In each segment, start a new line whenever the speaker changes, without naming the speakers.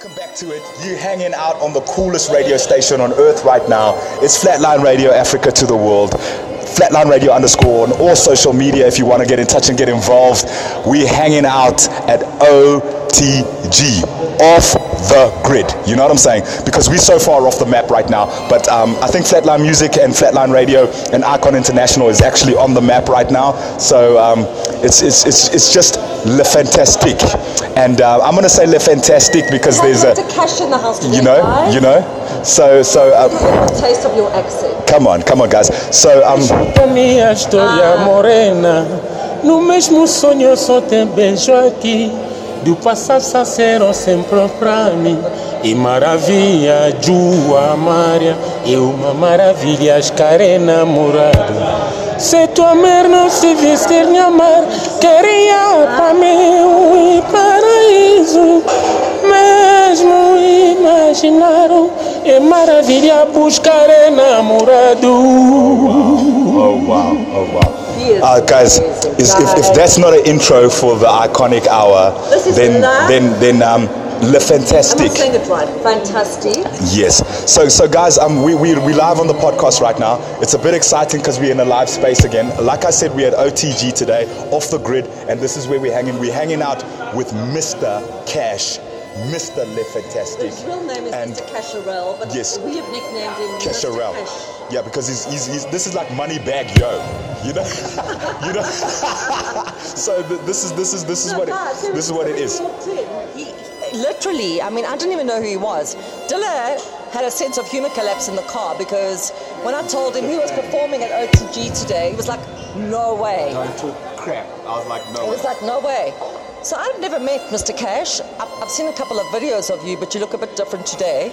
Welcome back to it. You hanging out on the coolest radio station on earth right now. It's Flatline Radio Africa to the world. Flatline Radio underscore on all social media if you want to get in touch and get involved. We're hanging out at OTG, off the grid. You know what I'm saying? Because we're so far off the map right now. But um, I think Flatline Music and Flatline Radio and Icon International is actually on the map right now. So um, it's, it's, it's, it's just Le Fantastique. And uh, I'm going to say Le Fantastique because there's a,
to cash in the house today,
you know,
guys.
you know. So, so um,
A taste of your accent.
come on, come on, guys. So, um,
Minha do passar sacero sempre pra mim. E maravilha, Jua Maria, e uma maravilha estarei namorado. Se tua amar não se vestir nem amar, queria pra mim um paraíso. Mesmo imaginaram, e maravilha buscar
é namorado. Uau, uau,
uau, uau.
Uh, guys, is, if, if that's not an intro for the iconic hour, then then then um, Le
I'm
Fantastic.
not saying it right. Fantastic.
Yes. So, so guys, um, we, we, we live on the podcast right now. It's a bit exciting because we're in a live space again. Like I said, we're at OTG today, off the grid, and this is where we're hanging. We're hanging out with Mr. Cash, Mr. Le Fantastic.
His real name is
and
Mr. Casherel, but
Yes.
we have nicknamed him
Casherel.
Mr. Cash.
Yeah, because he's, he's, he's this is like money bag yo, you know, you know. so th- this is this is this is
No,
what
guys,
it, this is what it is.
he
He, literally, I mean, I didn't even know who he was. Dilla had a sense of humor collapse in the car because when I told him he was performing at OTG today, he was like, no way.
crap. I was like, "No."
It
no.
was like, no way. So I've never met Mr. Cash. I've, I've seen a couple of videos of you, but you look a bit different today.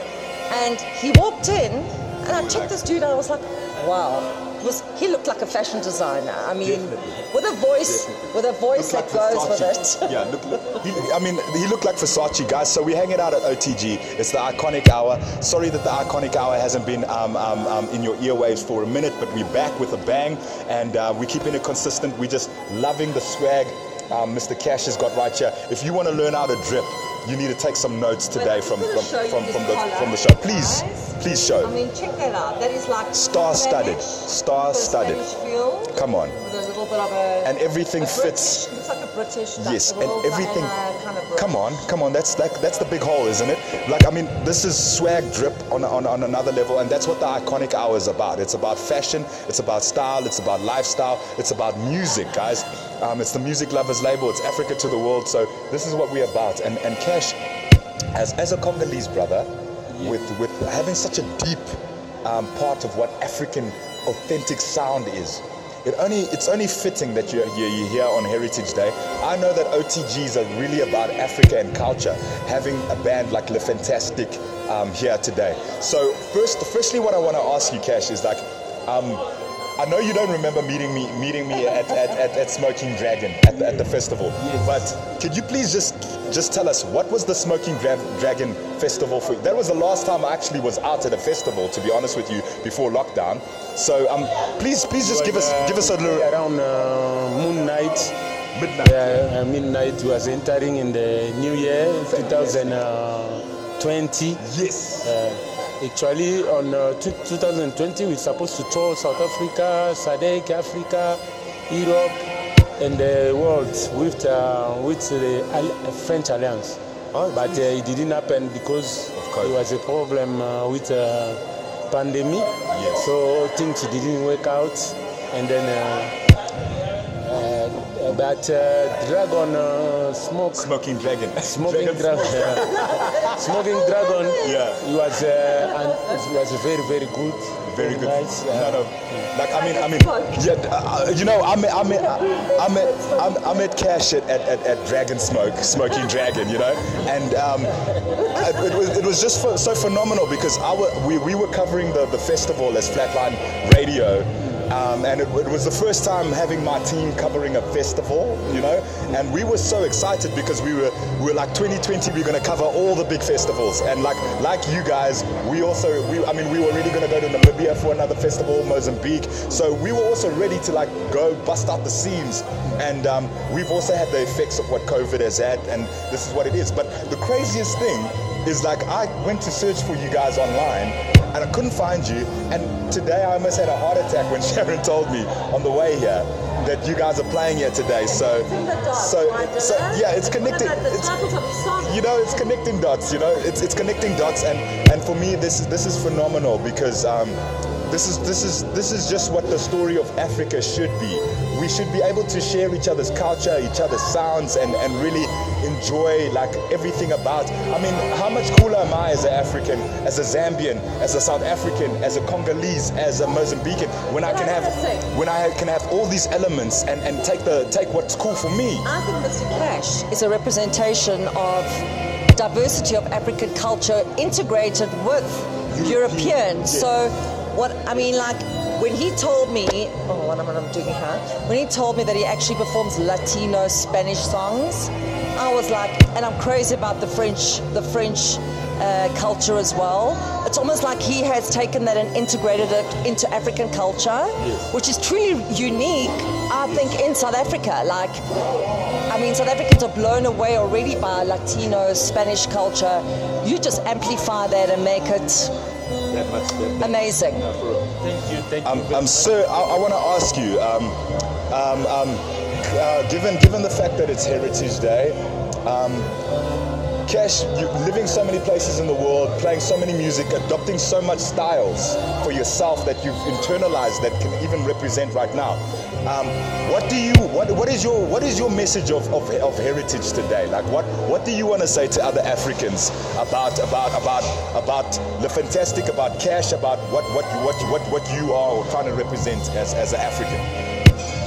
And he walked in, and I checked this dude out. I was like, wow. He Was, he looked like a fashion designer. I mean,
Definitely.
with a voice, with a voice that goes with it.
Yeah, look, look, he, I mean, he looked like Versace, guys. So we're hanging out at OTG. It's the iconic hour. Sorry that the iconic hour hasn't been um, um, um, in your earwaves for a minute, but we're back with a bang, and uh, we're keeping it consistent. We're just loving the swag. Um, Mr. Cash has got right here. If you want to learn how to drip, you need to take some notes today from from, from, from the from the show. Please, please show.
I mean, check that out. That is like
Star-studded. Star-studded.
with a Spanish feel,
Come on.
with a little bit of a
And everything fits.
British, looks like a British.
Yes, and everything.
Kind of
Come on, come on. That's like that's the big hole, isn't it? Like I mean, this is swag drip on, on on another level, and that's what the iconic hour is about. It's about fashion. It's about style. It's about lifestyle. It's about music, guys. Um, it's the music lovers label. It's Africa to the world. So this is what we're about. And and Cash, as as a Congolese brother, with with having such a deep um, part of what African authentic sound is. It only, it's only fitting that you're here, you're here on Heritage Day. I know that OTGs are really about Africa and culture, having a band like Le Fantastic um, here today. So first, firstly, what I want to ask you, Cash, is like, um, I know you don't remember meeting me, meeting me at, at, at, at Smoking Dragon at the, at the festival, but could you please just just tell us what was the Smoking Dra- Dragon festival for? That was the last time I actually was out at a festival, to be honest with you, before lockdown. So um, please, please just give us give us a little
around uh, moon night.
midnight.
Yeah, uh, midnight was entering in the new year 2020.
Yes.
Actually, on uh, 2020, we're supposed to tour South Africa, SADC, Africa, Europe, and the world with uh, with the Al- French Alliance.
Oh,
but uh, it didn't happen because there was a problem uh, with uh, pandemic.
Yes.
So things didn't work out, and then. Uh, but uh, Dragon uh, Smoke
Smoking Dragon.
Smoking Dragon. Smoking Dragon.
Yeah.
It was uh, and it was very very good.
Very good.
Nice.
No,
yeah.
no. Like I mean, I mean, yeah. Uh, you know, I met, I met, I met, I met Cash at, at, at, at Dragon Smoke, Smoking Dragon. You know, and um, it, it was it was just ph- so phenomenal because our we, we were covering the, the festival as Flatline Radio. Um, and it, it was the first time having my team covering a festival, you know, and we were so excited because we were we were like 2020, we're gonna cover all the big festivals, and like like you guys, we also we I mean we were really gonna go to Namibia for another festival, Mozambique, so we were also ready to like go bust out the seams, and um, we've also had the effects of what COVID has had, and this is what it is. But the craziest thing is like I went to search for you guys online and I couldn't find you. And today I almost had a heart attack when Sharon told me on the way here that you guys are playing here today. So, so, so yeah, it's connecting. It's, you know, it's connecting dots. You know, it's it's connecting dots, and and for me, this this is phenomenal because. Um, this is this is this is just what the story of Africa should be. We should be able to share each other's culture, each other's sounds, and, and really enjoy like everything about. I mean, how much cooler am I as an African, as a Zambian, as a South African, as a Congolese, as a Mozambican, when I can have when I can have all these elements and, and take the take what's cool for me.
I think Mr. Cash is a representation of diversity of African culture integrated with European.
yes.
So, what I mean, like when he told me, oh, what am I doing here? When he told me that he actually performs Latino Spanish songs, I was like, and I'm crazy about the French, the French uh, culture as well. It's almost like he has taken that and integrated it into African culture, which is truly unique, I think, in South Africa. Like, I mean, South Africans are blown away already by Latino, Spanish culture. You just amplify that and make it
That much better.
amazing.
Thank you, thank you.
Um,
very
um, sir, I, I want to ask you, um, um, um, uh, given given the fact that it's Heritage Day, um, Cash, you living so many places in the world, playing so many music, adopting so much styles for yourself that you've internalized that can even represent right now. Um, what do you what what is your what is your message of, of, of heritage today? Like what what do you want to say to other Africans about about about about the fantastic about cash about what what you, what what what you are trying to represent as as an African?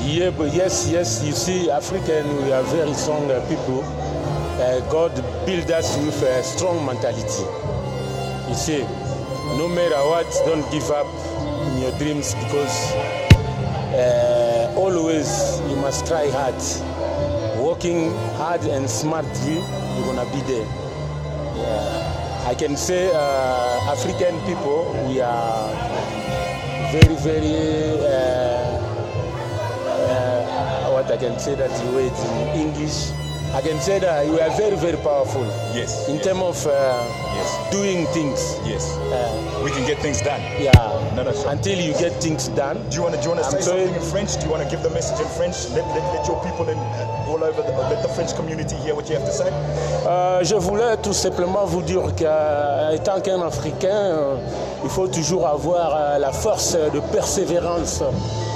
Yeah, but yes, yes, you see, African, we are very strong uh, people. Uh, God build us with a strong mentality. You see, no matter what, don't give up in your dreams because uh, always you must try hard. Working hard and smartly, you're gonna be there. Yeah. I can say uh, African people, we are very, very. Uh, uh, I can say that you wait in English. I can say that you are very, very powerful
Yes.
in
yes,
terms of uh,
Yes.
doing things.
yes,
Uh,
we can get things done.
yeah.
No, no, sure.
Until you get things done.
Do you want to do you want to
I'm
say
sorry.
something in French? Do you want to give the message in French? Let, let, let your people in all over the, let the French community hear what you have to say.
Euh, je voulais tout simplement vous dire qu'étant qu'un Africain, euh, il faut toujours avoir euh, la force de persévérance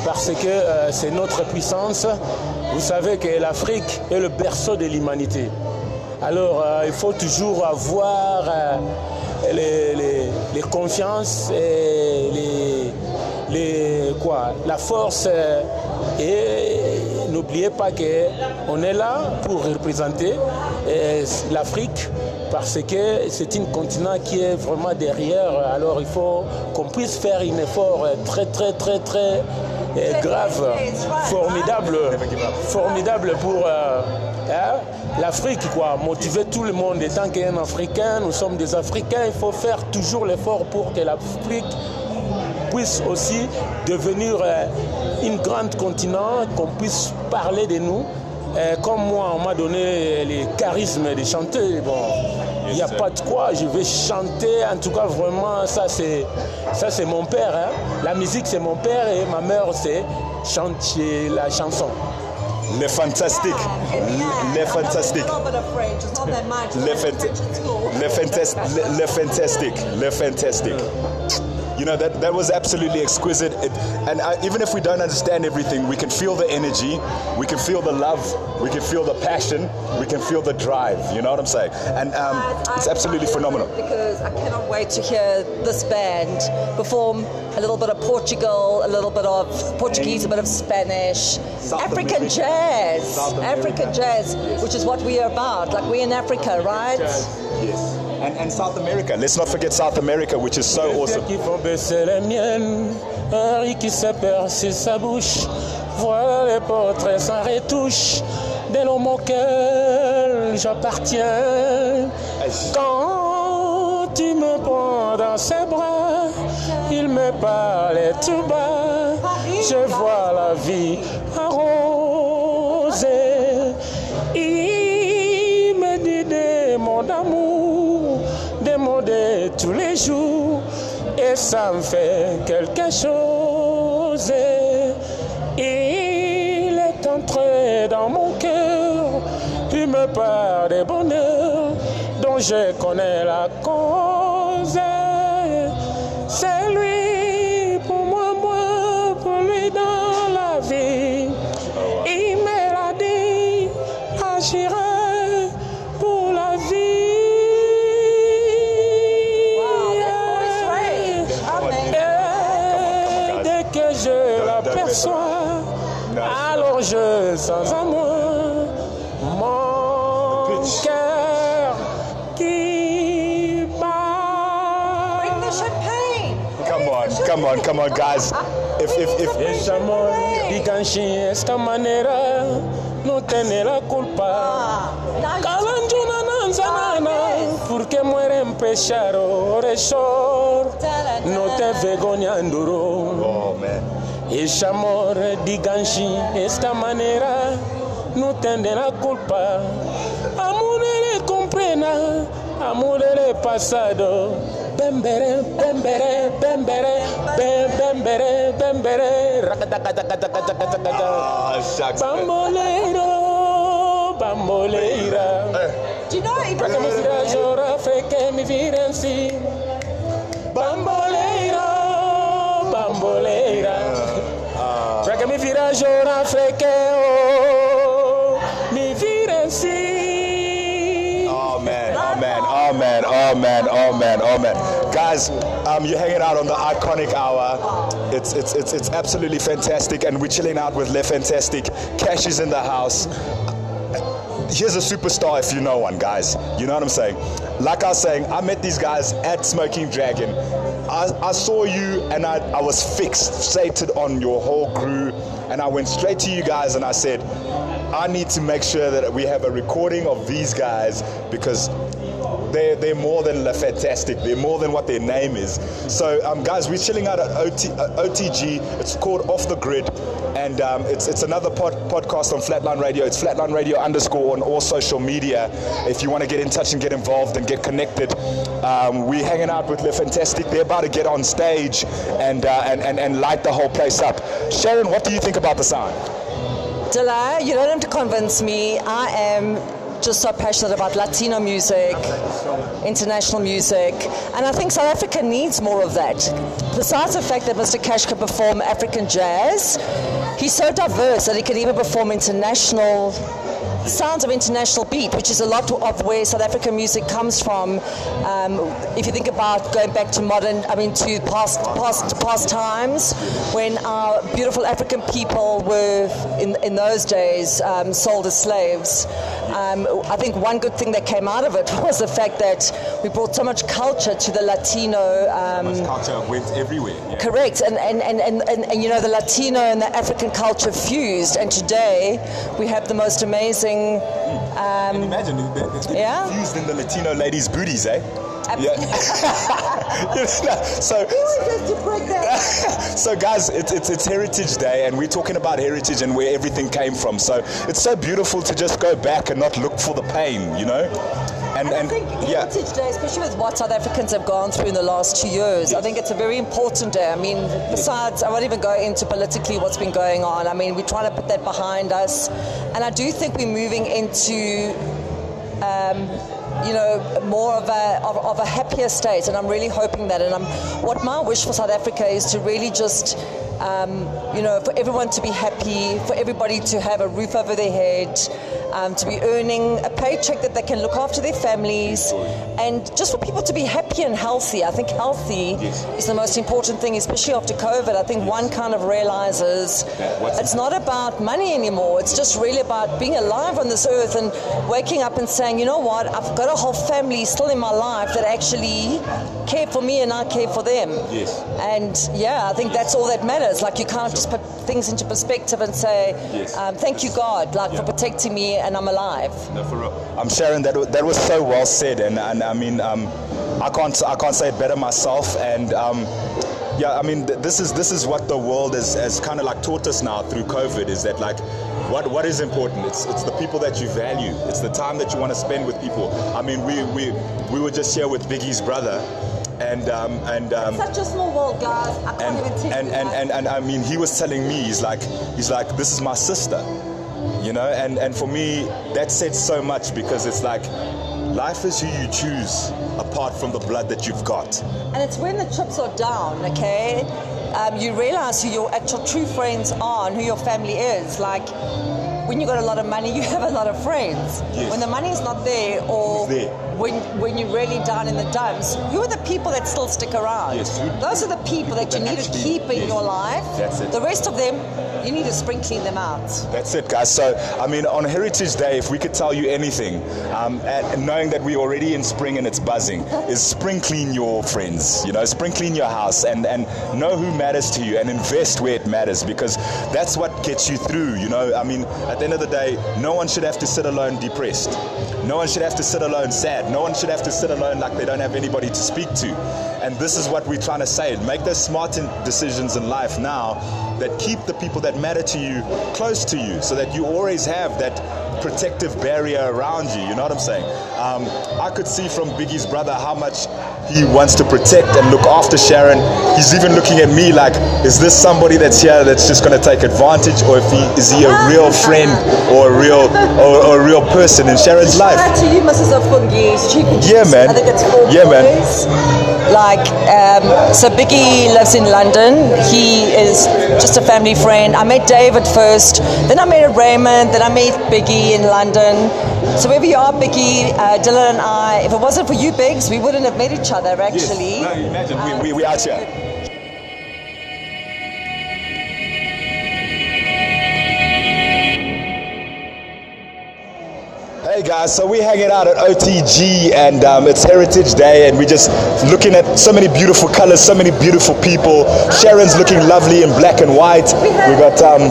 parce que euh, c'est notre puissance. Vous savez que l'Afrique est le berceau de l'humanité. Alors euh, il faut toujours avoir euh, les, confiances et les, quoi, la force et n'oubliez pas qu'on est là pour représenter l'Afrique parce que c'est un continent qui est vraiment derrière. Alors il faut qu'on puisse faire un effort très très très très grave, formidable, formidable pour euh, hein, l'Afrique. Motiver tout le monde. Étant qu'un Africain, nous sommes des Africains, il faut faire toujours l'effort pour que l'Afrique puisse aussi devenir euh, une grande continent, qu'on puisse parler de nous. Comme moi, on m'a donné les charismes de chanter. Il n'y a pas de quoi, je vais chanter. En tout cas, vraiment, ça c'est, ça c'est mon père. hein. La musique, c'est mon père et ma mère, c'est chanter la chanson.
Le fantastic, le fantastic.
A little bit of French. It's
You know that that was absolutely exquisite. It, and I, even if we don't understand everything, we can feel the energy, we can feel the love, we can feel the passion, we can feel the drive. You know what I'm saying? And um, it's absolutely phenomenal.
Because I cannot wait to hear this band perform a little bit of Portugal, a little bit of Portuguese, a bit of Spanish,
South
African
America.
jazz,
South
African
America.
jazz, which is what we are about. Like we're in Africa, right?
Yes. And, and South America. Let's not forget South America, which is so awesome.
yeux qui font baisser les miennes, un riz qui s'aperçut sa bouche. Voilà les portraits sans retouche de l'homme auquel j'appartiens. Quand tu me prends dans ses bras, il me parlait tout bas. Je vois la vie arrosée. Et ça me fait quelque chose. Il est entré dans mon cœur, il me parle des bonheurs dont je connais la cause. C'est lui je alors je sens en moi mon cœur qui bat.
Bring the champagne.
Come on, come on, come on, guys. If if if
Ese amor diganshi esta manera no tiene la culpa.
Ah, now you
Kalanjuna nanzanana porque mueren pechadores no te vergonhanduro.
oh man.
Ese amor esta manera no tiene la culpa. Amore comprena, amore pasado. Bembere, bembere, bembere, bembere, bembere. Bamboleiro, bamboleira. Para que me vira. Bamboleiro, bamboleira. Que me vira que oh, me vira en sí.
Oh man, oh man, oh man, oh man, oh man, oh man. Guys, um, you're hanging out on the iconic hour. It's it's it's it's absolutely fantastic, and we're chilling out with Le Fantastic. Cash is in the house. Here's a superstar if you know one, guys. You know what I'm saying? Like I was saying, I met these guys at Smoking Dragon. I, I saw you and I, I was fixated on your whole crew. And I went straight to you guys and I said, I need to make sure that we have a recording of these guys because they're, they're more than Fantastic. They're more than what their name is. So, um, guys, we're chilling out at OT, uh, OTG. It's called Off the Grid. And um, it's, it's another pod, podcast on Flatline Radio. It's Flatline Radio underscore on all social media. If you want to get in touch and get involved and get connected, um, we're hanging out with Le Fantastic. They're about to get on stage and, uh, and, and, and light the whole place up. Sharon, what do you think about the sound?
Delay, you don't have to convince me. I am just so passionate about Latino music, international music, and I think South Africa needs more of that. Besides the fact that Mr. Cash can perform African jazz, he's so diverse that he can even perform international sounds of international beat, which is a lot of where South African music comes from. Um, if you think about going back to modern, I mean, to past past past times when our beautiful African people were in in those days um, sold as slaves. Um, I think one good thing that came out of it was the fact that we brought so much culture to the Latino. Um,
culture went everywhere.
Correct, and and, and, and, and and you know the Latino and the African culture fused, and today we have the most amazing. Um,
Imagine
Yeah.
fused in the Latino ladies' booties, eh? Yeah. so,
to break that.
so guys, it's, it's it's Heritage Day, and we're talking about heritage and where everything came from. So it's so beautiful to just go back and not look for the pain, you know. And
And I think
yeah,
Heritage Day, especially with what South Africans have gone through in the last two years, I think it's a very important day. I mean, besides, I won't even go into politically what's been going on. I mean, we're trying to put that behind us. And I do think we're moving into um, you know, more of a, of, of a happier state, and I'm really hoping that. And I'm, what my wish for South Africa is to really just, um, you know, for everyone to be happy, for everybody to have a roof over their head, um, to be earning a paycheck that they can look after their families, and just for people to be happy and healthy. I think healthy is the most important thing, especially after COVID. I think one kind of realizes
what's
it's not about money anymore. It's just really about being alive on this earth and waking up and saying, you know what, I've got a whole family still in my life that actually care for me and I care for them.
Yes.
And yeah, I think that's all that matters. Like you can't just put things into perspective and say,
Yes.
um, thank you God, like for protecting me and I'm alive.
No, for real. I'm sharing That that was so well said, and, and I mean, um, I can't I can't say it better myself. And um, yeah, I mean, th- this is this is what the world has, has kind of like taught us now through COVID. Is that like what what is important? It's it's the people that you value. It's the time that you want to spend with people. I mean, we we we were just here with Biggie's brother. and um, and um,
Such a small world, guys. I can't
and
even tell
and, and, and and I mean he was telling me he's like he's like this is my sister you know and and for me that said so much because it's like life is who you choose apart from the blood that you've got
And it's when the chips are down, okay, um, you realize who your actual true friends are and who your family is. Like, when you got a lot of money, you have a lot of friends.
Yes.
When the money's not there, or
there?
when when you're really down in the dumps, who are the people that still stick around?
Yes,
Those are the people that you
that
need to keep in
yes,
your life.
that's it.
The rest of them, you need to spring clean them out.
That's it, guys. So, I mean, on Heritage Day, if we could tell you anything, um, knowing that we're already in spring and it's buzzing, is spring clean your friends. You know, spring clean your house and and know who matters to you and invest where it matters because that's what gets you through. You know, I mean, at the end of the day, no one should have to sit alone depressed. No one should have to sit alone sad. No one should have to sit alone like they don't have anybody to speak to. And this is what we're trying to say. Make those smart decisions in life now that keep the people that matter to you close to you so that you always have that protective barrier around you. You know what I'm saying? Um, I could see from Biggie's brother how much he wants to protect and look after Sharon. He's even looking at me like, is this somebody that's here that's just going to take advantage, or if he is he a real friend or a real or, or a real person in Sharon's life?
Shout out to you, Mrs. Produced,
Yeah, man.
I think it's four
Yeah, man.
Like, um, so Biggie lives in London. He is just a family friend. I met David first, then I met Raymond, then I met Biggie in London. So wherever you are, Biggie, uh, Dylan and I, if it wasn't for you, Biggs, we wouldn't have met each other actually.
No, imagine we, we, we out here. Hey guys, so we're hanging out at OTG and um, it's Heritage Day and we're just looking at so many beautiful colors, so many beautiful people. Sharon's looking lovely in black and white. We got um,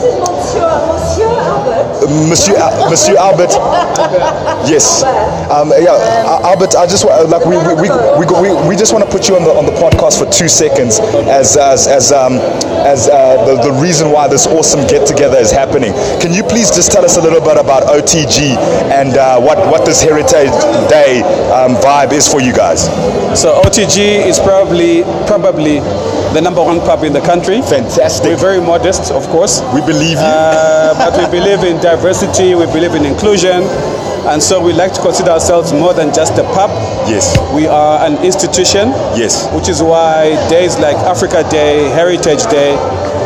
Monsieur, Monsieur Albert.
Yes. Um, yeah, Al- Albert. I just wa- like we we, we, we, we, we just want to put you on the on the podcast for two seconds as as as um as uh, the the reason why this awesome get together is happening. Can you please just tell us a little bit about OTG and uh, what what this Heritage Day um, vibe is for you guys?
So OTG is probably probably the number one pub in the country.
Fantastic.
We're very modest, of course,
We believe you.
uh, but we believe in diversity. We believe in inclusion, and so we like to consider ourselves more than just a pub.
yes.
We are an institution.
Yes.
Which is why days like Africa Day, Heritage Day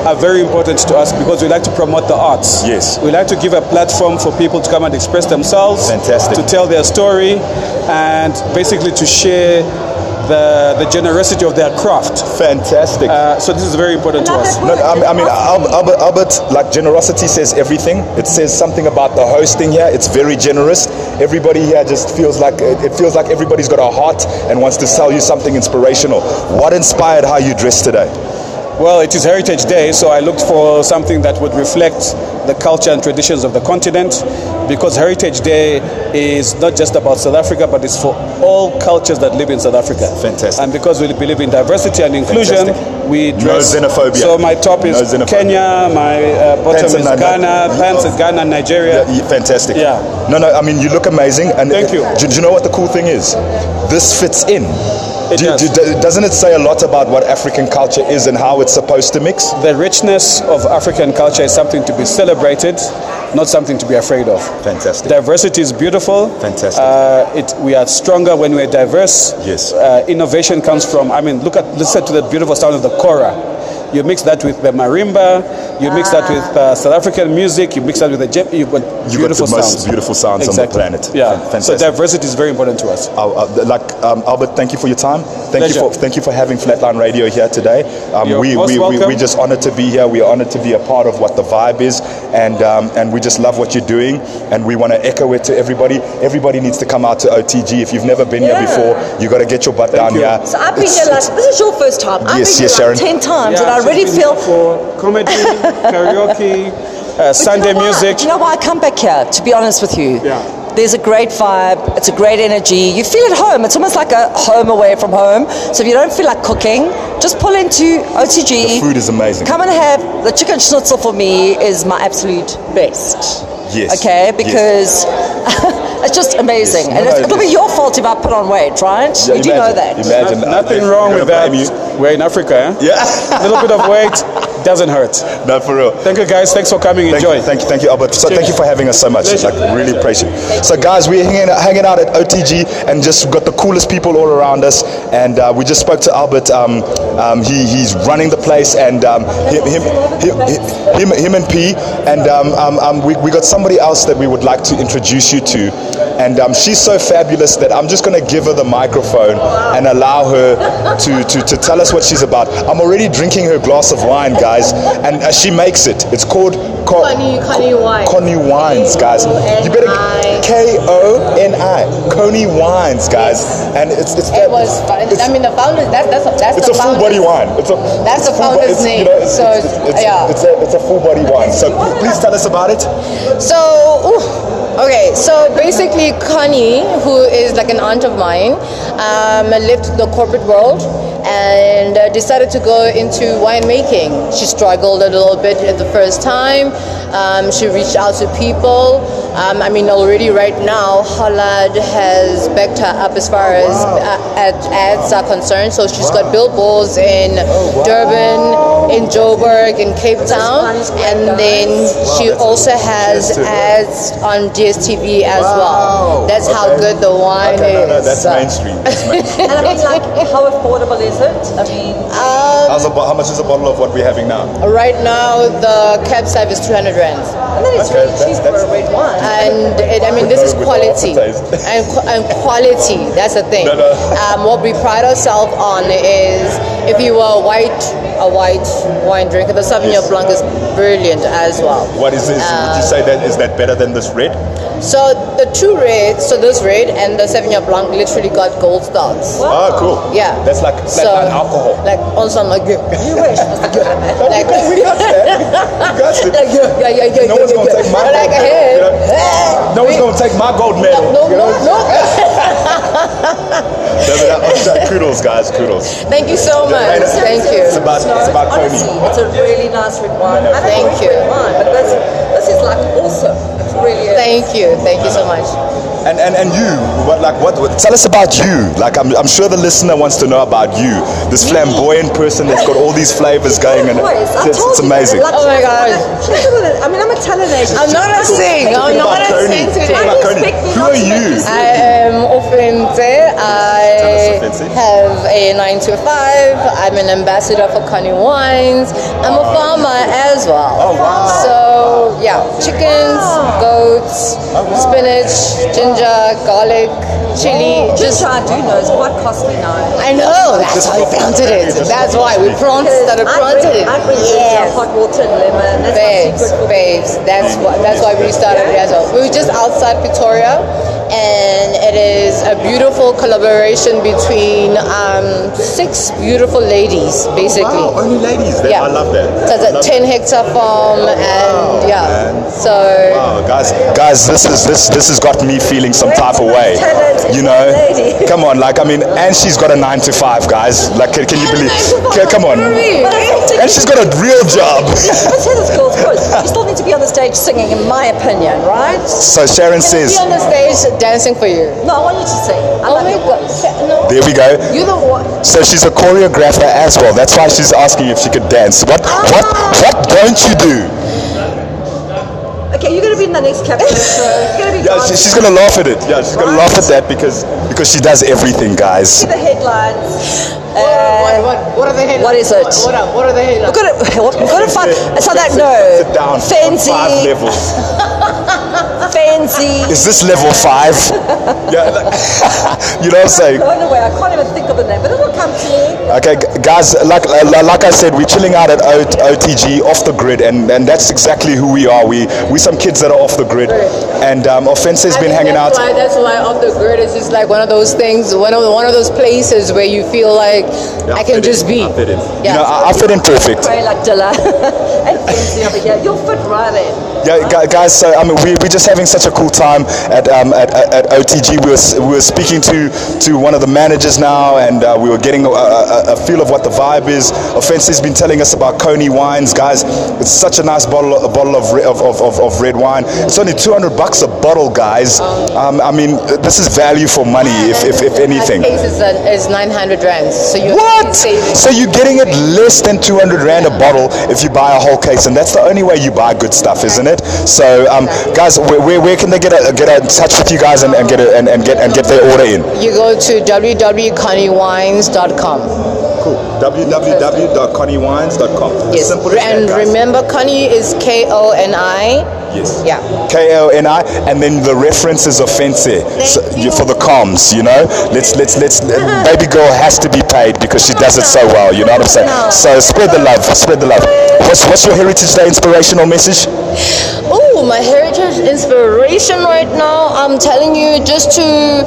are very important to us because we like to promote the arts.
Yes.
We like to give a platform for people to come and express themselves.
Fantastic.
To tell their story and basically to share the, the generosity of their craft.
Fantastic.
Uh, so this is very important to us.
No, I mean, I mean Albert, Albert, like generosity says everything. It says something about the hosting here. It's very generous. Everybody here just feels like it it feels like everybody's got a heart and wants to sell you something inspirational. What inspired how you dressed today?
Well, it is Heritage Day, so I looked for something that would reflect the culture and traditions of the continent because Heritage Day is not just about South Africa, but it's for all cultures that live in South Africa.
Fantastic.
And because we believe in diversity and inclusion,
Fantastic.
we
No
dress.
xenophobia.
So my top is
No.
Kenya, my uh, bottom
Pants
is
Ghana.
Ghana, pants is Ghana, Nigeria.
Yeah, fantastic.
Yeah.
No, no. I mean, you look amazing. And
Thank you.
Do, do you know what the cool thing is? This fits in.
It
Do-
does.
do- doesn't it say a lot about what African culture is and how it's supposed to mix?
The richness of African culture is something to be celebrated, not something to be afraid of.
Fantastic.
Diversity is beautiful.
Fantastic.
Uh, it, we are stronger when we're diverse.
Yes.
Uh, innovation comes from, I mean, look at, listen to the beautiful sound of the kora. You mix that with the marimba, you mix that with uh, South African music, you mix that with the jep, you've got
You've
beautiful
got the most
sounds.
beautiful sounds on the planet.
Yeah.
Fan-
So diversity is very important to us.
Uh, uh, like um, Albert, thank you for your time. Thank you for thank you for having Flatline Radio here today. Um,
You're
we
most
we, we
welcome.
we just honored to be here. We are honored to be a part of what the vibe is, and um, and we just love what you're doing, and we want to echo it to everybody. Everybody needs to come out to OTG. If you've never been
Yeah.
here before, you got to get your butt down
you.
here.
So I've been
It's-
here like this is your first time. I've
Yes,
been
yes,
here like
Sharon.
ten times, and I really feel.
for comedy, karaoke, uh, Sunday
you know why?
music.
Do you know why I come back here? To be honest with you,
Yeah.
There's a great vibe. It's a great energy. You feel at home. It's almost like a home away from home. So if you don't feel like cooking, just pull into OTG.
The food is amazing.
Come and have the chicken schnitzel for me is my absolute best.
Yes.
Okay,
Yes.
because It's just amazing. and
no,
it's, it'll be your fault if I put on weight, right?
Yeah,
you do know that.
Imagine.
No- nothing wrong with that.
blame.
We're in Africa, eh?
Yeah.
A little bit of weight doesn't hurt.
no, for real.
Thank you, guys. Thanks for coming.
Thank
Enjoy.
you, thank you, thank you, Albert. So thank you for having us so much.
Pleasure.
Like, really appreciate it. So, guys, we're hanging, hanging out at OTG and just got the coolest people all around us. And uh, we just spoke to Albert. Um, um, he, he's running the place, and um, him, him, him, him, and P. And um, um, um, we, we got somebody else that we would like to introduce you to. And um, she's so fabulous that I'm just going to give her the microphone and allow her to, to, to tell us what she's about. I'm already drinking her glass of wine, guys, and uh, she makes it. It's called Co-
Connie- Connie Wine.
Connie Wines, guys. You better K O N I. Connie Wines, guys. And it's it's
It was.
It's,
I mean, the founder. That, that's a, that's
it's a full body wine. It's a
That's the founder's name.
it's,
So,
it's, it's,
yeah.
it's a it's a full body wine. So please tell us about it.
So, ooh, okay, so basically, Connie, who is like an aunt of mine, um, lived the corporate world and uh, decided to go into winemaking. She struggled a little bit at the first time. Um, she reached out to people. Um, I mean, already right now, Hollard has backed her up as far as uh, ad- ads are concerned. So she's got billboards in Durban, in Joburg, in Cape Town, and then she also has ads on DSTV as well. That's how good the wine
Okay, no, no,
is.
that's mainstream. That's mainstream.
And I mean, like, how affordable is it? I mean,
How's a, bo- how much is a bottle of what we're having now?
Right now, the Cab Sav is 200 rand.
and then it's
Okay,
really
that's-
cheap for a
that's-
red wine.
And it, I mean, this is quality. And, and quality, that's the thing.
No, no.
Um, what we pride ourselves on is if you are a white, a white wine drinker, the Sauvignon
Yes.
Blanc is brilliant as well.
What is this? Would you say that is that better than this red?
So the two reds, so this red and the Sauvignon Blanc literally got gold stars.
Oh, cool.
Yeah.
That's like like
So,
an alcohol.
Like also like you wish. like,
we got that. We got it.
like yeah, yeah, yeah, yeah.
No one's
yeah,
gonna
yeah.
take my
But like
gold medal,
hey,
you know?
hey,
No one's gonna take my gold medal.
no,
you
no,
know?
no.
No, but that- Uh, kudos, guys. Kudos.
Thank you so much.
Hey, that's-
Thank you.
It's about it's about
Honestly,
Coney.
it's a really nice red wine. I don't
Thank you.
red wine, but this, this is like awesome. It's really
Thank you. Thank you so much.
And, and and you, what like what, what? Tell us about you. Like I'm, I'm sure the listener wants to know about you. This flamboyant person that's got all these flavors going, and
voice.
It's, it's amazing.
like,
Oh my God.
I mean, I'm a talent agent.
I'm not gonna sing. I'm
Talking
not
about
gonna
Coney.
sing
Talking
today.
about Coney.
Expect me
Who are you?
I am Ofentse. I have a 9 to 5. I'm an ambassador for Connie Wines. I'm a farmer as well.
Oh, wow.
So, yeah, chickens, goats, spinach, ginger, garlic, chili.
Just
Just
I do know it's quite costly now.
I know, that's
Just
why we
for-
planted it. That's why we planted, started
I
planted it.
I bring ginger,
Yes.
hot water and lemon. That's my
Babes, babes. That's what. That's why we started it as well. We were just outside Victoria, and it is a beautiful collaboration between um, six beautiful ladies, basically.
Wow, only ladies. That,
Yeah.
I love that.
So it's
I
a
love
10 hectare farm, and yeah.
man.
So
Wow, guys, guys, this is this this has got me feeling some type of way. You know, come on, like I mean, and she's got a nine to five, guys. Like, can, can you believe? Ca- Come on,
But I don't think
and she's got a real job.
Let's hear this girl's voice. You still need to be on the stage singing, in my opinion, right?
So Sharon
be on the stage dancing for you.
No, I want you to sing. I
Oh
love
my
your
God!
voice.
No,
there we go.
you're the one.
So she's a choreographer as well. That's why she's asking if she could dance. What what what don't you do?
Okay, you're going to be in the next cabinet show. Going to
Yeah, she, she's gonna laugh at it. Yeah, she's gonna laugh at that because because she does everything, guys.
See the headlines.
What,
Uh,
what, what are the
what is it?
What, what are, what are the?
We've got to, we've got to find. So that no,
Sit down.
fancy,
Five levels.
fancy.
Is this level five? yeah, like, you know what I'm saying.
I can't even think of the name, but it'll come to me.
Okay, guys, like like I said, we're chilling out at O- OTG off the grid, and, and that's exactly who we are. We we some kids that are off the grid, and um, Ofentse has
I
been
think
hanging out.
that's Why, that's why off the grid is just like one of those things, one of one of those places where you feel like I can
fit in,
just be.
I fit in.
Yeah.
You know, I, I fit in perfect.
Pray like Dilla and fancy over here. You'll fit right in.
Yeah, guys. So I mean, we we're just having such a cool time at um, at, at, at OTG. We were we were speaking to to one of the managers now, and uh, we were getting a, a, a feel of what the vibe is. Ofentse's been telling us about Coney wines, guys. It's such a nice bottle, a bottle of, re- of, of, of, red wine. It's only 200 bucks a bottle, guys. Um, I mean, this is value for money, if, if, if anything.
That case is, uh, is 900 rands. So you're
What? So you're getting it less than 200 rand a bottle if you buy a whole case, and that's the only way you buy good stuff, isn't it? So, um, guys, where, where, where can they get a, get a, in touch with you guys and, and get a, and, and get and get their order in?
You go to www.conniewines.com.
Cool. www.conniewines.com.
Yes.
Simple
and
that,
remember, Connie is K O N I.
Yes.
Yeah.
K O N I, and then the reference is offense so, for the comms. You know, let's let's let's. baby girl has to be paid because she does it so well. You know what I'm saying? So spread the love. Spread the love. What's what's your Heritage Day inspirational message?
Oh, my heritage inspiration right now. I'm telling you, just to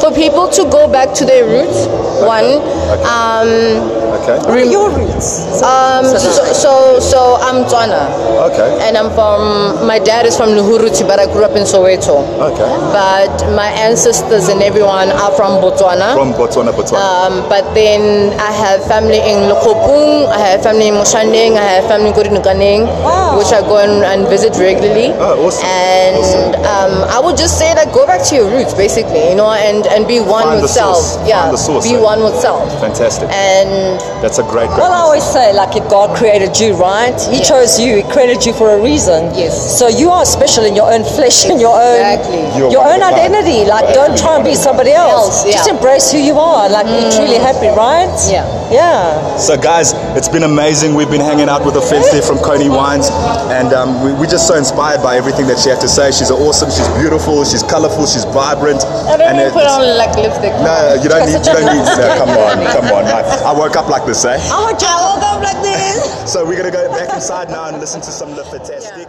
for people to go back to their roots. One. Um,
Okay.
What are your roots?
um, so, so so I'm Tswana.
Okay.
And I'm from, my dad is from Nuhuruti, but I grew up in Soweto.
Okay.
But my ancestors and everyone are from Botswana.
From Botswana, Botswana.
Um, but then I have family in Lokopung, I have family in Moshandeng, I have family in Kurinukaneng,
Wow.
which I go and, and visit regularly.
Oh, awesome.
And Um, I would just say that go back to your roots, basically, you know, and, and be one
Find
with
the
self.
source.
Yeah,
Find the source,
be
eh?
one with self.
Fantastic.
And
That's a great, great.
Well, I always say, like, if God created you, right? He
Yeah.
chose you. He created you for a reason.
Yes.
So you are special in your own flesh, in your own,
Exactly.
You're
your own
of a
identity. Like, don't try and be somebody else.
Else, yeah. Mm.
Just embrace who you are. Like, be truly happy, right?
Yeah.
Yeah.
So, guys, it's been amazing. We've been hanging out with Ofentse from Coney Wines, and um, we, we're just so inspired by everything that she had to say. She's awesome. She's beautiful. She's colorful. She's vibrant.
I don't
and
even put on like lipstick.
No, you don't need. You don't need. No, come on, come on. I, I woke up like this, eh?
I want you to woke up like this.
So we're gonna go back inside now and listen to some of the fantastic.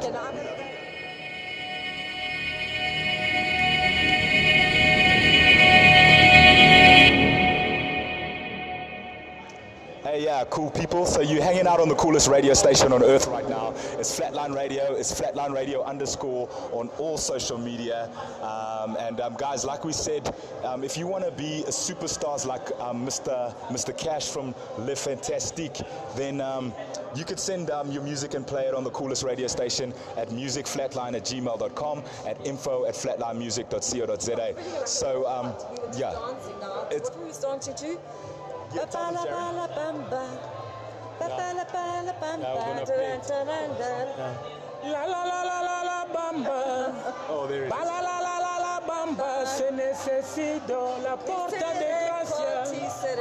Hey, yeah, cool people. So you're hanging out on the coolest radio station on earth right now. It's Flatline Radio. It's Flatline Radio underscore on all social media. Um, and um, guys, like we said, um, if you want to be a superstars like um, Mr. Mr. Cash from Le Fantastique, then um, you could send um, your music and play it on the coolest radio station at musicflatline at gmail.com, at info at flatlinemusic.co.za. So, um, yeah. It's-
What who's dancing to?
Yeah, and Jerry.
La la la la la la bamba.
Oh, there it
Ba la la la la la bamba. Se necesito la porta de gracia.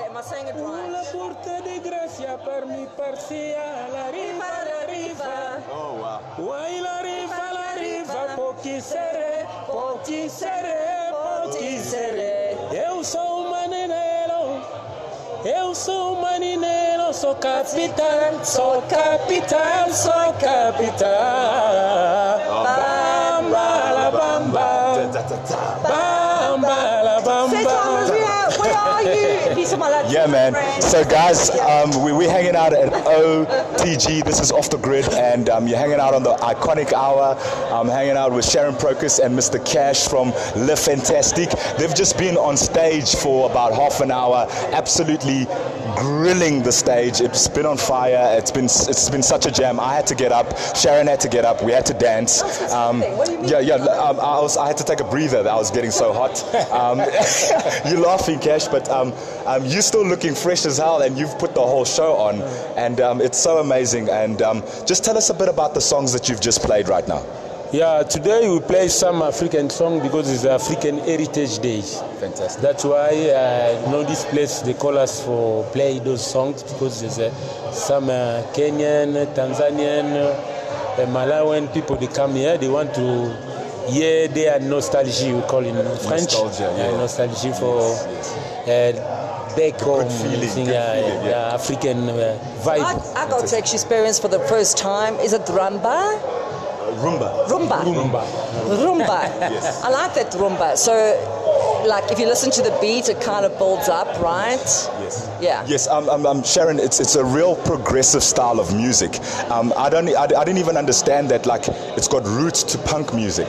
Am I saying it
La porta de gracia per mi parcia. La riva, la riva.
Oh, wow.
Guay la riva, la riva. Pochi sere, pochi sere, pochi sere. Eu sou. Eu sou maninero, sou capitão, sou capitão, sou capitão. Bamba la bamba, bamba
Yeah, man. So, guys, um, we, we're hanging out at OTG. This is Off the Grid, and um, you're hanging out on the iconic hour. I'm hanging out with Sharon Procus and Mr. Cash from Le Fantastic. They've just been on stage for about half an hour, absolutely grilling the stage. It's been on fire. It's been it's been such a jam. I had to get up. Sharon had to get up. We had to dance. Um,
What do you mean?
yeah, yeah. Um, I was I had to take a breather. I was getting so hot. Um, you're laughing, Cash, but um, um, you're still looking fresh as hell, and you've put the whole show on, and um, it's so amazing. And um, just tell us a bit about the songs that you've just played right now.
Yeah, today we play some African song because it's African Heritage Day.
Fantastic.
That's why uh, you know this place they call us for play those songs because there's uh, some uh, Kenyan, Tanzanian, uh, Malawian people they come here. They want to hear their nostalgia. We call it in French.
Nostalgia,
Uh,
yeah.
nostalgia for uh, back home.
feeling,
thing,
good
uh,
feeling, yeah.
yeah, African uh, vibe.
I, I got to actually experience for the first time. Is it rumba?
Rumba.
Rumba.
Rumba.
Rumba.
Yes.
I like that rumba. So, like, if you listen to the beat, it kind of builds up, right?
Yes.
Yeah.
Yes, um, um, um, Sharon, it's, it's a real progressive style of music. Um, I, don't, I, I didn't even understand that like it's got roots to punk music.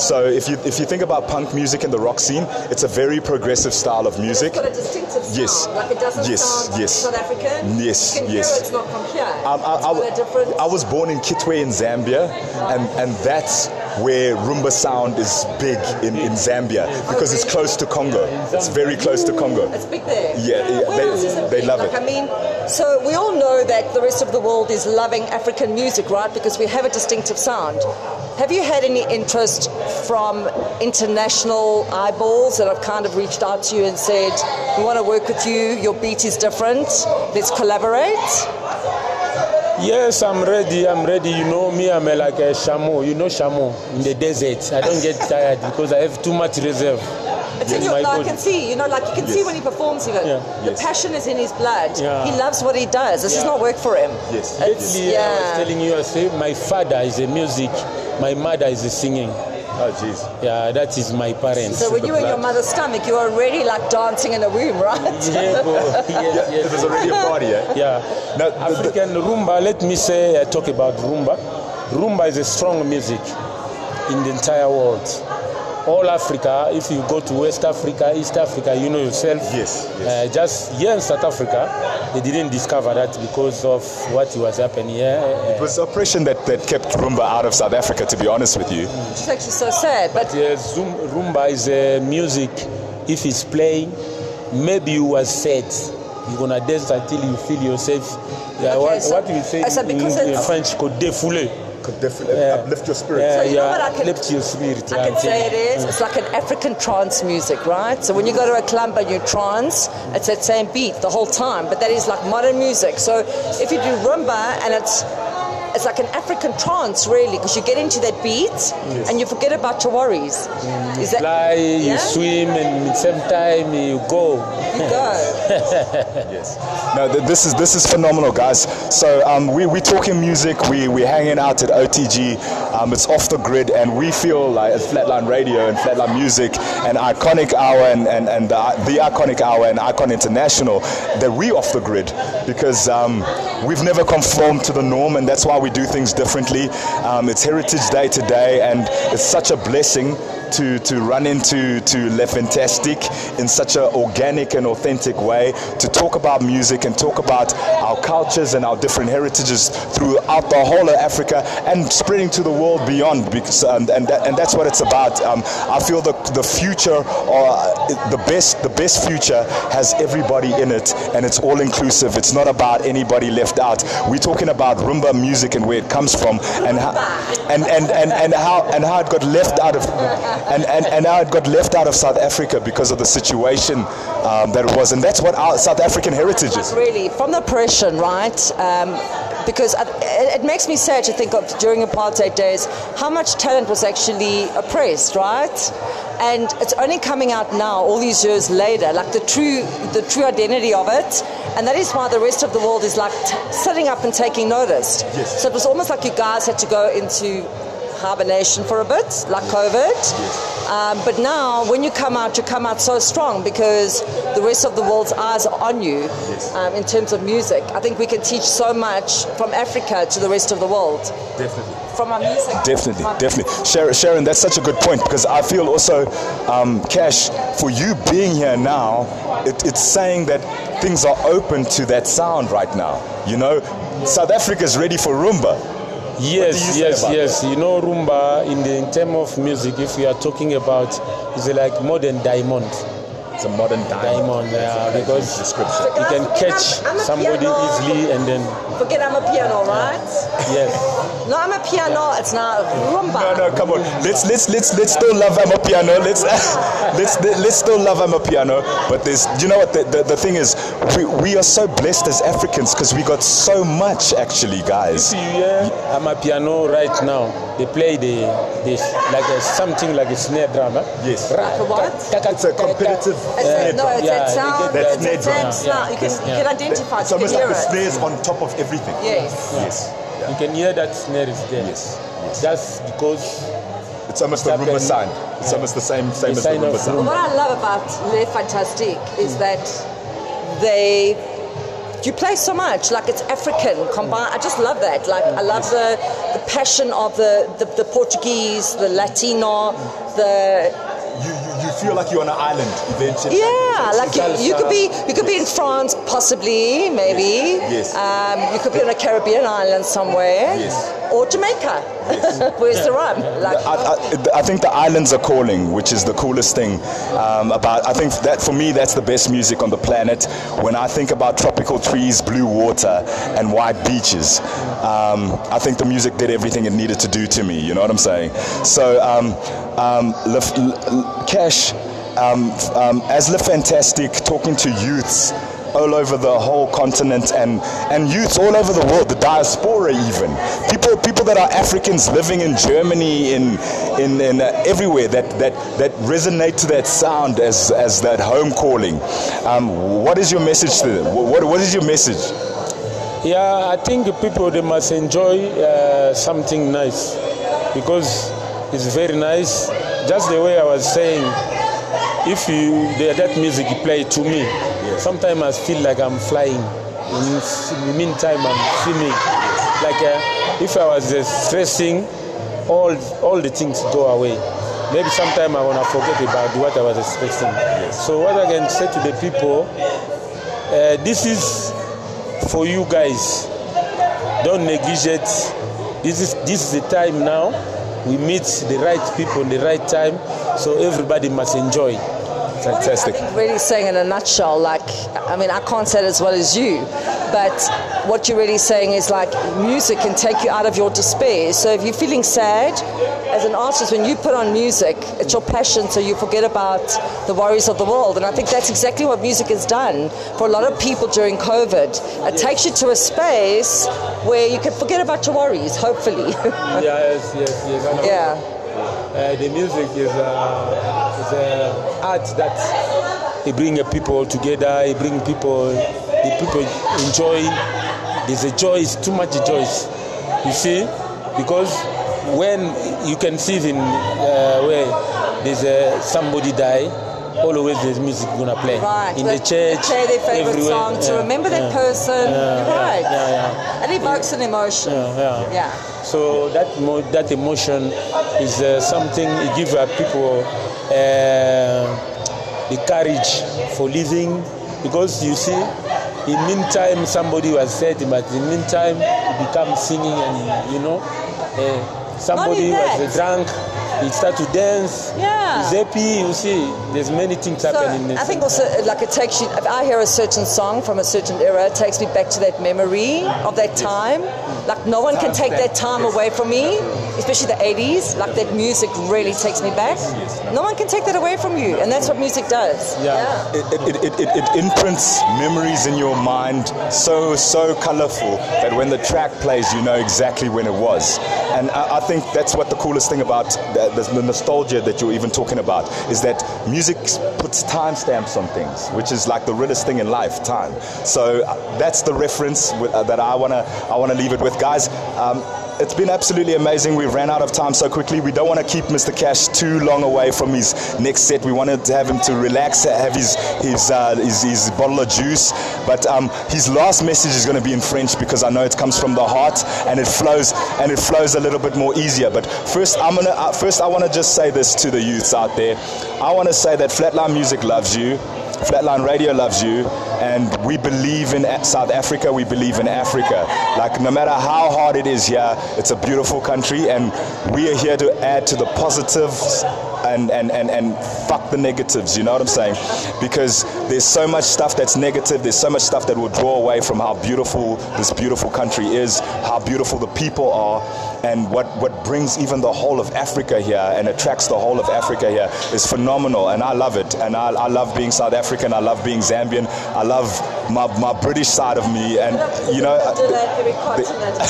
So if you if you think about punk music in the rock scene, it's a very progressive style of music.
It's got a distinctive sound.
Yes.
Like it doesn't
Yes, yes.
South African.
Yes, yes.
hear it's not from here.
Um, I,
it's
I,
got a different.
I was born in Kitwe in Zambia, and, and that's where rumba sound is big in, in Zambia because it's close to Congo. It's very close to Congo.
It's big there.
Yeah, yeah, they- they love it.
I mean, so we all know that the rest of the world is loving African music, right? Because we have a distinctive sound. Have you had any interest from international eyeballs that have kind of reached out to you and said, "We want to work with you. Your beat is different. Let's collaborate."
Yes, I'm ready. I'm ready. You know me, I'm like a chameau. You know chameau in the desert. I don't get tired because I have too much reserve.
It's in your, I
body.
can see, you know, like you can see when he performs, you go,
Yeah.
the
Yes.
passion is in his blood.
Yeah.
He loves what he does. This is not work for him.
Yes.
It's,
Lately, I was telling you, I say my father is a music, my mother is a singing.
Oh, jeez.
Yeah, that is my parents.
So when you were in your mother's stomach, you were already like dancing in a womb, right?
Yeah, bro. yes, yes.
It was already a party, eh?
Yeah.
Now, the- the-
African rumba, let me say, I talk about rumba. Rumba is a strong music in the entire world. All Africa, if you go to West Africa, East Africa, you know yourself.
Yes,
Uh, just here in South Africa, they didn't discover that because of what was happening here.
It was oppression that, that kept rumba out of South Africa, to be honest with you.
It's actually so sad. But
Yeah, Zoom, rumba is a music. If it's playing, maybe you was sad. You're gonna dance until you feel yourself. Yeah,
Okay,
what,
so-
what we say
I said
in,
because
in
it's-
French, could défouler.
Could definitely
Yeah.
uplift your spirit.
Yeah,
So you know
yeah,
what I can-
lift your spirit.
I can say it
until-
It's like an African trance music, right? So when you go to a club and you trance, it's that same beat the whole time. But that is like modern music. So if you do rumba and it's it's like an African trance, really, because you get into that beat and you forget about your worries. Is that
Fly, you swim, and at the same time you go.
you go?
Yes. No, th- this is this is phenomenal, guys. So um, we we talking music. We we hanging out at OTG. Um, it's off the grid, and we feel like at Flatline Radio and Flatline Music and Iconic Hour and and, and the, the Iconic Hour and Icon International that we off the grid because um, we've never conformed to the norm, and that's why we do things differently. Um, it's Heritage Day today, and it's such a blessing to, to run into to Le Fantastic in such an organic and authentic way to talk about music and talk about our cultures and our different heritages throughout the whole of Africa and spreading to the world beyond because and that, and that's what it's about. Um, I feel the the future or the best the best future has everybody in it and it's all inclusive. It's not about anybody left out. We're talking about rumba music and where it comes from and how and, and, and, and how and how it got left out of and, and, and how it got left out of South Africa because of the situation um, that it was and that's what our South African heritage is
Really, from the oppression, right? Um, because it, it makes me sad to think of during apartheid days how much talent was actually oppressed, right? And it's only coming out now, all these years later, like the true, the true identity of it. And that is why the rest of the world is like t- sitting up and taking notice.
Yes.
So it was almost like you guys had to go into hibernation for a bit, like COVID. Um, but now, when you come out, you come out so strong because the rest of the world's eyes are on you um, in terms of music. I think we can teach so much from Africa to the rest of the world.
definitely
From our music.
Definitely,
From-
definitely. Sharon, Sharon, that's such a good point because I feel also, um, Cash, for you being here now, it, it's saying that things are open to that sound right now. You know, South Africa is ready for rumba.
Yes,
do
yes,
about
yes. You know, rumba in the in term of music, if we are talking about, is like modern diamond.
It's a modern
Diamond, yeah, because
description.
you can catch
I'm a
somebody
piano.
easily and then
Forget I'm a piano, right?
yes.
No, Amapiano. It's not rumba.
No, no, come on. Let's let's let's let's still love Amapiano. Let's let's let's still love Amapiano. But there's, you know what? The, the, the thing is, we, we are so blessed as Africans because we got so much actually, guys.
See, yeah, Amapiano right now. They play the this like a, something like a snare drum. Huh?
Yes.
Ra-
what?
ta- ta-
It's a
ta- ta-
competitive
It's
snare
no,
drum.
it's
Yeah,
that
you
sound.
that
It's that
snare
same
drum.
sound. You can,
Yeah,
you can identify.
It's
you
almost like
hear
the
it.
snares on top of everything.
Yes.
Yes.
You can hear that snare is there.
Yes. yes.
Just because
It's almost the
It's
rumba
happened.
sound. It's almost the same same
The
as the
sign
rumba
of
sound.
What I love about Les Fantastiques is mm. that they you play so much like it's African combined. Mm. I just love that. Like mm. I love the the passion of the, the, the Portuguese, the Latino, the
You, you, you feel like you're on an island eventually.
yeah, like you, you could be you could be in France, possibly, maybe.
Yes.
Um, you could be on a Caribbean island somewhere.
Yes.
Or Jamaica. Where's the rum? Like,
I, I, I think the islands are calling, which is the coolest thing um, about. I think that for me, that's the best music on the planet. When I think about tropical trees, blue water, and white beaches, um, I think the music did everything it needed to do to me. You know what I'm saying? So, um, um, Cash, um, um, as Le Fantastic, talking to youths all over the whole continent and, and youths all over the world, the diaspora even. People people that are Africans living in Germany, in in, in uh, everywhere that, that that resonate to that sound as as that home calling. Um, what is your message to them? What, what is your message?
Yeah, I think people they must enjoy uh, something nice because it's very nice. Just the way I was saying, if you that music play to me, sometimes I feel like I'm flying. In the meantime, I'm swimming. like uh, if I was uh, stressing, all all the things go away. Maybe sometime I wanna forget about what I was stressing. So what I can say to the people, uh, this is for you guys. Don't negligent. This is this is the time now. We meet the right people in the right time, so everybody must enjoy.
Fantastic.
I think really saying in a nutshell, like, I mean, I can't say it as well as you, but what you're really saying is like music can take you out of your despair. So if you're feeling sad, as an artist, when you put on music, it's your passion, so you forget about the worries of the world. And I think that's exactly what music has done for a lot of people during COVID. It takes you to a space where you can forget about your worries, hopefully.
Yes, yes, yes.
Yeah.
Uh, the music is uh, is uh, art that it bring people together. It bring people, the people enjoy. There's a joy. It's too much joy. You see, because when you can see it in uh, where there's uh, somebody die, always there's music gonna play
Right.
in
They-
the church.
Play their favorite
everywhere.
song to
Yeah,
remember that
yeah,
person.
yeah, yeah,
right.
Yeah, yeah.
It evokes an emotion.
Yeah, yeah.
Yeah.
So that mo- that emotion is uh, something it gives uh, people uh, the courage for living because you see, in meantime somebody was sad, but in the meantime he become singing and you know, uh, somebody was drunk, he start to dance.
Yeah.
He's happy. You see, there's many things
So
happening. in
I think also uh, like it takes you. If I hear a certain song from a certain era, it takes me back to that memory of that time. Like no one can take that time away from me, especially the 80s. Like that music really takes me back. No one can take that away from you, and that's what music does.
Yeah.
It, it, it, it, it imprints memories in your mind so so colorful that when the track plays you know exactly when it was and I, I think that's what the coolest thing about the, the, the nostalgia that you're even talking about is that music puts timestamps on things which is like the realest thing in life time so uh, that's the reference with, uh, that I want to I want to leave it with guys um, it's been absolutely amazing. We ran out of time so quickly. We don't want to keep Mr. Cash too long away from his next set. We wanted to have him to relax, have his his uh, his, his bottle of juice. But um, his last message is going to be in French because I know it comes from the heart and it flows and it flows a little bit more easier. But first, I'm gonna uh, first I want to just say this to the youths out there. I want to say that Flatline Music loves you. Flatline Radio loves you, and we believe in South Africa. We believe in Africa. Like no matter how hard it is here, it's a beautiful country, and we are here to add to the positives and and and and fuck the negatives. You know what I'm saying? Because there's so much stuff that's negative. There's so much stuff that will draw away from how beautiful this beautiful country is, how beautiful the people are, and what what brings even the whole of Africa here and attracts the whole of Africa here is phenomenal, and I love it. And I, I love being South African. I love being Zambian. I love my, my British side of me, and you know.
Do that every continent.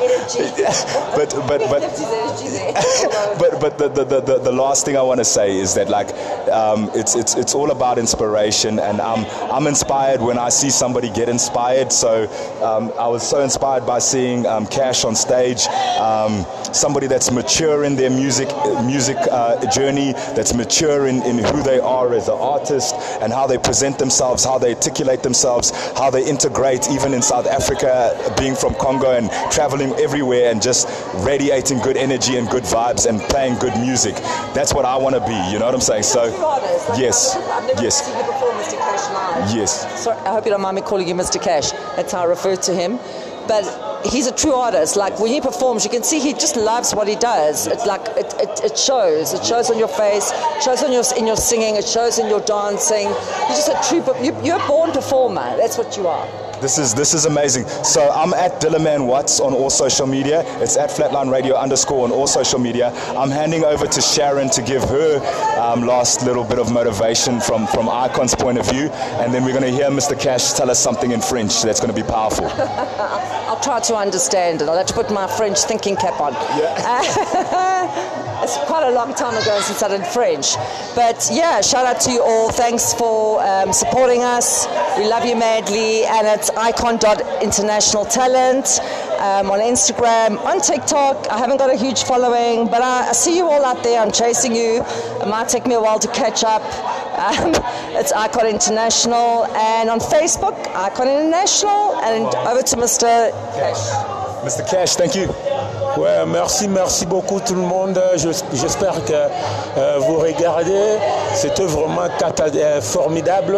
Energy.
But but but but but the, the, the, the last thing thing I want to say is that like um, it's it's it's all about inspiration, and I'm I'm inspired when I see somebody get inspired. So um, I was so inspired by seeing um, Cash on stage, um, somebody that's mature in their music music uh, journey, that's mature in, in who they are as an artist, and how they present themselves, how they articulate themselves, how they integrate, even in South Africa, being from Congo and traveling everywhere, and just radiating good energy and good vibes and playing good music. That's what I want to be. You know what I'm saying? So.
True artist. Like,
Yes. Yes.
seen you before, Mr. Cash Live.
Yes.
Sorry, I hope you don't mind me calling you Mr. Cash. That's how I refer to him. But he's a true artist. Like when he performs, you can see he just loves what he does. It like it, it, it shows. It shows on your face. It shows on your in your singing. It shows in your dancing. You're just a true. You, you're a born performer. That's what you are.
This is this is amazing. So I'm at Dillaman Watts on all social media. It's at Flatline Radio underscore on all social media. I'm handing over to Sharon to give her um, last little bit of motivation from from Icon's point of view, and then we're going to hear Mr. Cash tell us something in French that's going to be powerful.
I'll try to understand it. I'll have to put my French thinking cap on. it's quite a long time ago since I did French. But yeah, shout out to you all. Thanks for um, supporting us. We love you madly. And it's icon.international talent um, on Instagram, on TikTok. I haven't got a huge following, but I, I see you all out there. I'm chasing you. It might take me a while to catch up. Um, it's Icon International. And on Facebook, Icon International. And over to Mr. Cash.
Mr. Cash, thank you.
Ouais, merci, merci beaucoup tout le monde. Je- J'espère que euh, vous regardez. C'est vraiment euh, formidable.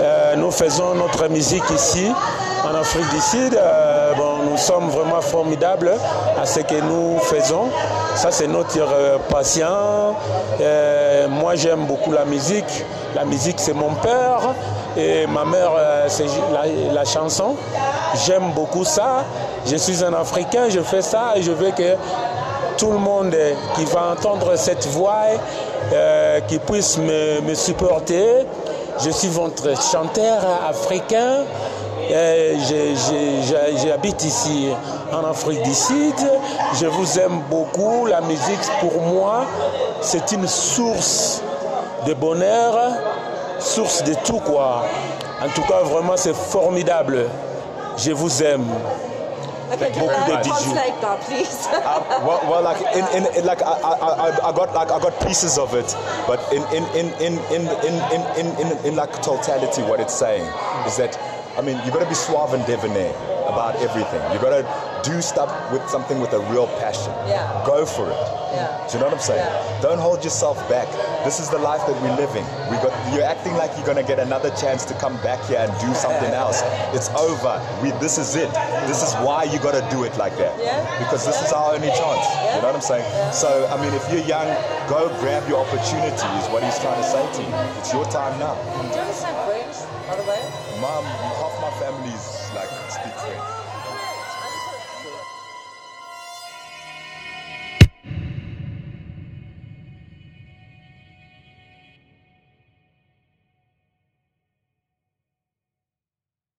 Euh, nous faisons notre musique ici, en Afrique du Sud. Bon, nous sommes vraiment formidables à ce que nous faisons. Ça, c'est notre patient. Moi, j'aime beaucoup la musique. La musique, c'est mon père. Et ma mère, euh, c'est la, chanson. J'aime beaucoup ça. Je suis un Africain, je fais ça et je veux que tout le monde qui va entendre cette voix, euh, qui puisse me, me supporter. Je suis votre chanteur africain. J'habite ici en Afrique du Sud. Je vous aime beaucoup. La musique, pour moi, c'est une source de bonheur, source de tout quoi. En tout cas, vraiment, c'est formidable. Je vous aime.
Okay,
Beaucoup de
uh,
bijoux.
translate now, please.
Uh, well, well, like in, in, in like I, I, I- I got like I got pieces of it, but in in in in in in in, in, in, in like totality, what it's saying is that I mean you got to be suave and debonair about everything. You got to do stuff with something with a real passion.
Yeah.
Go for it.
Yeah.
Do you know what I'm saying?
Yeah.
Don't hold yourself back. This is the life that we're living. We got you're acting like you're gonna get another chance to come back here and do something else. It's over. We this is it. This is why you gotta do it like that.
Yeah.
Because this is our only chance. Yeah. You know what I'm saying? So I mean if you're young, go grab your opportunity is what he's trying to say to you. It's your time now.
Do you understand French, by the way?
My